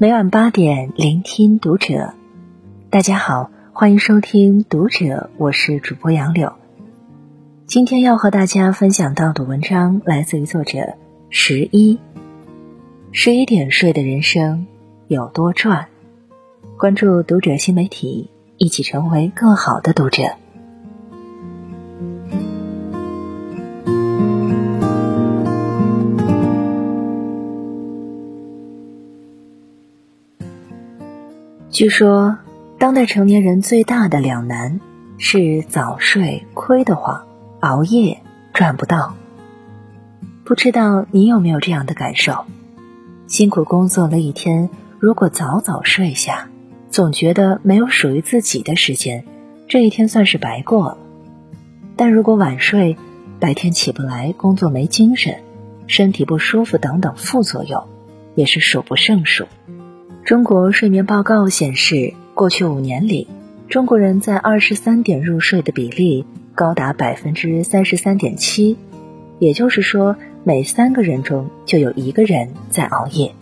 每晚八点，聆听读者。大家好，欢迎收听《读者》，我是主播杨柳。今天要和大家分享到的文章来自于作者十一。十一点睡的人生有多赚？关注《读者》新媒体，一起成为更好的读者。据说，当代成年人最大的两难是早睡亏得慌，熬夜赚不到。不知道你有没有这样的感受？辛苦工作了一天，如果早早睡下，总觉得没有属于自己的时间，这一天算是白过了。但如果晚睡，白天起不来，工作没精神，身体不舒服等等副作用，也是数不胜数。中国睡眠报告显示，过去五年里，中国人在二十三点入睡的比例高达百分之三十三点七，也就是说，每三个人中就有一个人在熬夜。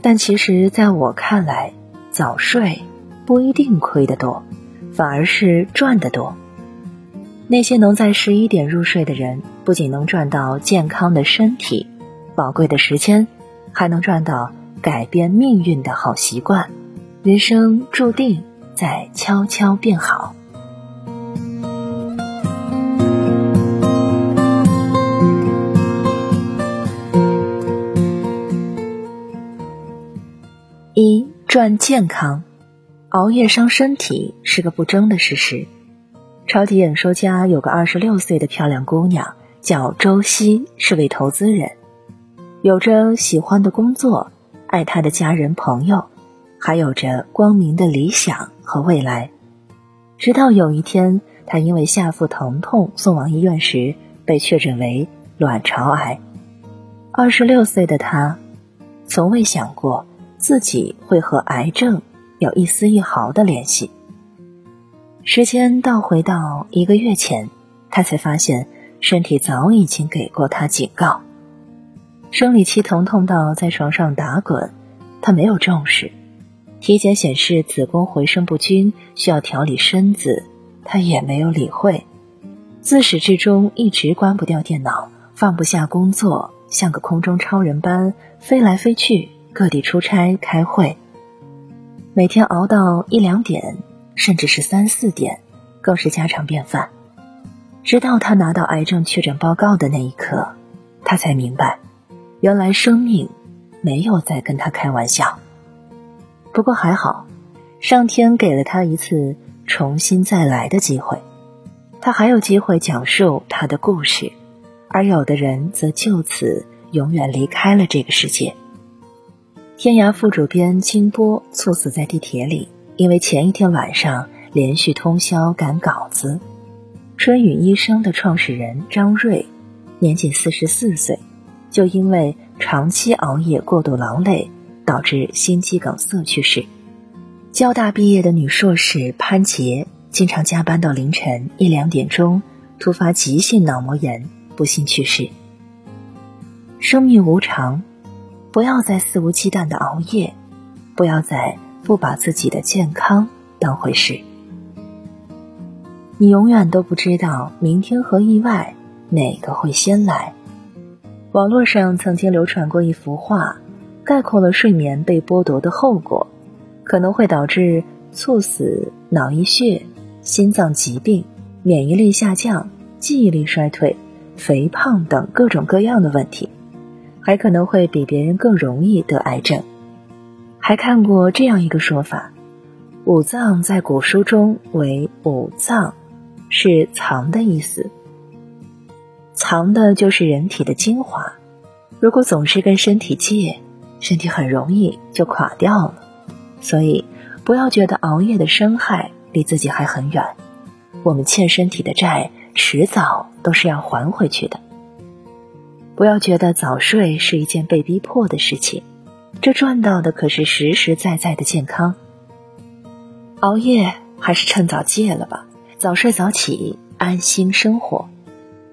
但其实，在我看来，早睡不一定亏得多，反而是赚得多。那些能在十一点入睡的人，不仅能赚到健康的身体、宝贵的时间，还能赚到。改变命运的好习惯，人生注定在悄悄变好。一赚健康，熬夜伤身体是个不争的事实。超级演说家有个二十六岁的漂亮姑娘，叫周曦，是位投资人，有着喜欢的工作。爱他的家人朋友，还有着光明的理想和未来。直到有一天，他因为下腹疼痛送往医院时，被确诊为卵巢癌。二十六岁的他，从未想过自己会和癌症有一丝一毫的联系。时间倒回到一个月前，他才发现身体早已经给过他警告。生理期疼痛到在床上打滚，他没有重视；体检显示子宫回声不均，需要调理身子，他也没有理会。自始至终一直关不掉电脑，放不下工作，像个空中超人般飞来飞去，各地出差开会，每天熬到一两点，甚至是三四点，更是家常便饭。直到他拿到癌症确诊报告的那一刻，他才明白。原来生命没有在跟他开玩笑。不过还好，上天给了他一次重新再来的机会，他还有机会讲述他的故事，而有的人则就此永远离开了这个世界。天涯副主编金波猝死在地铁里，因为前一天晚上连续通宵赶稿子。春雨医生的创始人张瑞，年仅四十四岁。就因为长期熬夜、过度劳累，导致心肌梗塞去世。交大毕业的女硕士潘杰，经常加班到凌晨一两点钟，突发急性脑膜炎，不幸去世。生命无常，不要再肆无忌惮的熬夜，不要再不把自己的健康当回事。你永远都不知道明天和意外哪个会先来。网络上曾经流传过一幅画，概括了睡眠被剥夺的后果，可能会导致猝死、脑溢血、心脏疾病、免疫力下降、记忆力衰退、肥胖等各种各样的问题，还可能会比别人更容易得癌症。还看过这样一个说法：五脏在古书中为五脏，是藏的意思。藏的就是人体的精华，如果总是跟身体借，身体很容易就垮掉了。所以，不要觉得熬夜的伤害离自己还很远，我们欠身体的债，迟早都是要还回去的。不要觉得早睡是一件被逼迫的事情，这赚到的可是实实在在的健康。熬夜还是趁早戒了吧，早睡早起，安心生活。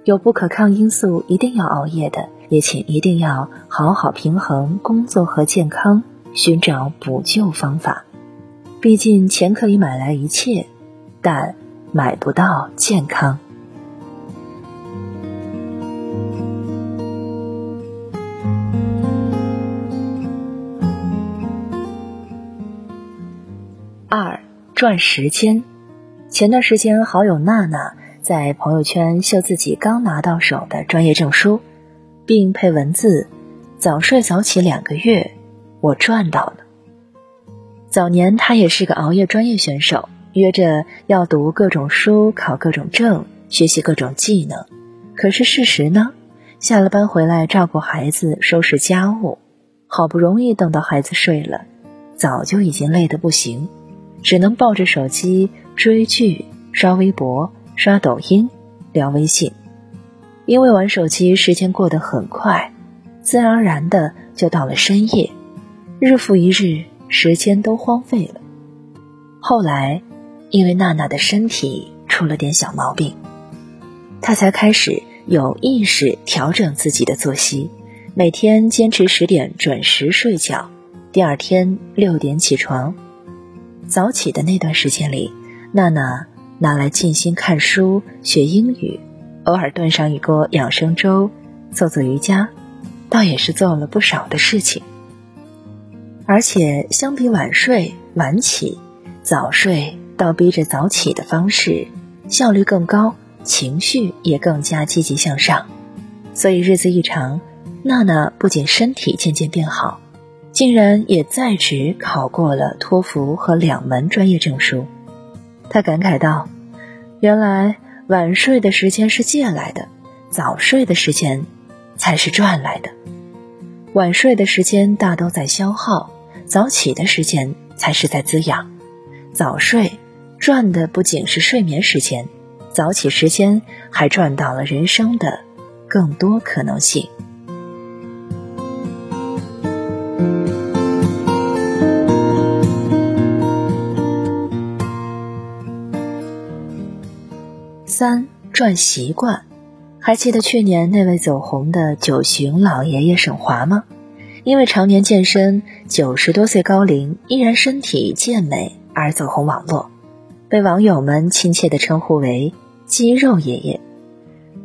有不可抗因素一定要熬夜的，也请一定要好好平衡工作和健康，寻找补救方法。毕竟钱可以买来一切，但买不到健康。二赚时间。前段时间，好友娜娜在朋友圈秀自己刚拿到手的专业证书，并配文字：“早睡早起两个月，我赚到了。”早年他也是个熬夜专业选手，约着要读各种书、考各种证、学习各种技能。可是事实呢？下了班回来照顾孩子、收拾家务，好不容易等到孩子睡了，早就已经累得不行，只能抱着手机追剧、刷微博、刷抖音、聊微信。因为玩手机时间过得很快，自然而然的就到了深夜，日复一日。时间都荒废了。后来，因为娜娜的身体出了点小毛病，她才开始有意识调整自己的作息，每天坚持十点准时睡觉，第二天六点起床。早起的那段时间里，娜娜拿来静心看书、学英语，偶尔炖上一锅养生粥，做做瑜伽，倒也是做了不少的事情。而且相比晚睡晚起，早睡倒逼着早起的方式，效率更高，情绪也更加积极向上。所以日子一长，娜娜不仅身体渐渐变好，竟然也在职考过了托福和两门专业证书。他感慨道：“原来晚睡的时间是借来的，早睡的时间才是赚来的。晚睡的时间大都在消耗。”早起的时间才是在滋养，早睡赚的不仅是睡眠时间，早起时间还赚到了人生的更多可能性。三赚习惯，还记得去年那位走红的九旬老爷爷沈华吗？因为常年健身，九十多岁高龄依然身体健美而走红网络，被网友们亲切地称呼为“肌肉爷爷”。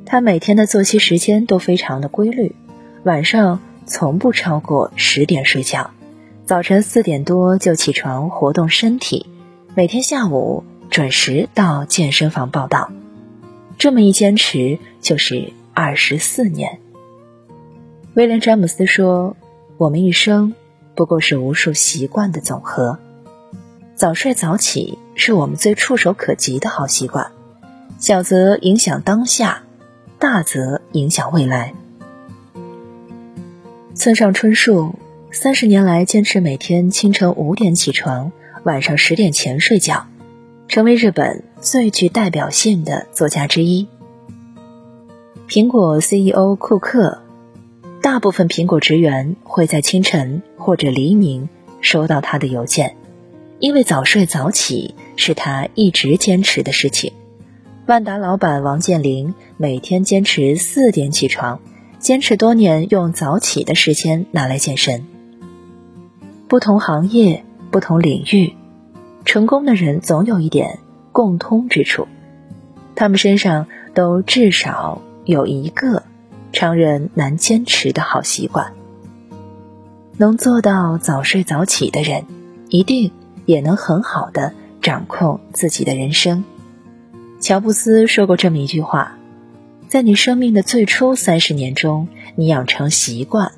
他每天的作息时间都非常的规律，晚上从不超过十点睡觉，早晨四点多就起床活动身体，每天下午准时到健身房报道。这么一坚持就是二十四年。威廉·詹姆斯说。我们一生不过是无数习惯的总和。早睡早起是我们最触手可及的好习惯，小则影响当下，大则影响未来。村上春树三十年来坚持每天清晨五点起床，晚上十点前睡觉，成为日本最具代表性的作家之一。苹果 CEO 库克。大部分苹果职员会在清晨或者黎明收到他的邮件，因为早睡早起是他一直坚持的事情。万达老板王健林每天坚持四点起床，坚持多年，用早起的时间拿来健身。不同行业、不同领域，成功的人总有一点共通之处，他们身上都至少有一个。常人难坚持的好习惯，能做到早睡早起的人，一定也能很好的掌控自己的人生。乔布斯说过这么一句话：在你生命的最初三十年中，你养成习惯；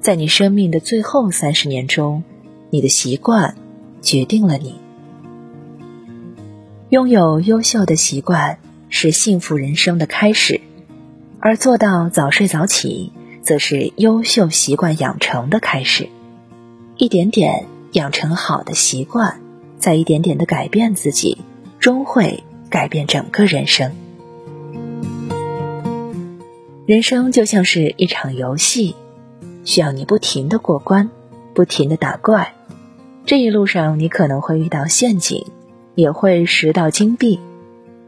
在你生命的最后三十年中，你的习惯决定了你。拥有优秀的习惯是幸福人生的开始。而做到早睡早起，则是优秀习惯养成的开始。一点点养成好的习惯，再一点点的改变自己，终会改变整个人生。人生就像是一场游戏，需要你不停的过关，不停的打怪。这一路上，你可能会遇到陷阱，也会拾到金币，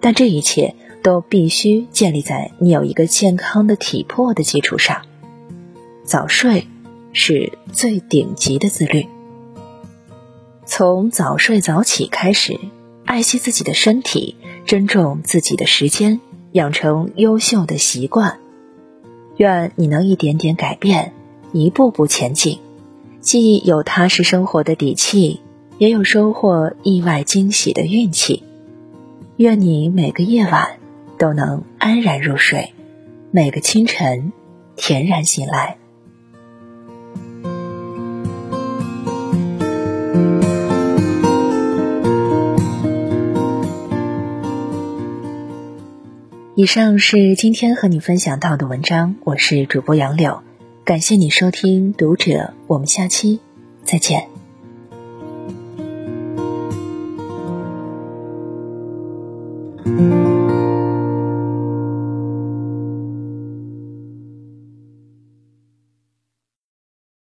但这一切。都必须建立在你有一个健康的体魄的基础上。早睡是最顶级的自律。从早睡早起开始，爱惜自己的身体，珍重自己的时间，养成优秀的习惯。愿你能一点点改变，一步步前进，既有踏实生活的底气，也有收获意外惊喜的运气。愿你每个夜晚都能安然入睡，每个清晨恬然醒来。以上是今天和你分享到的文章，我是主播杨柳，感谢你收听读者，我们下期再见。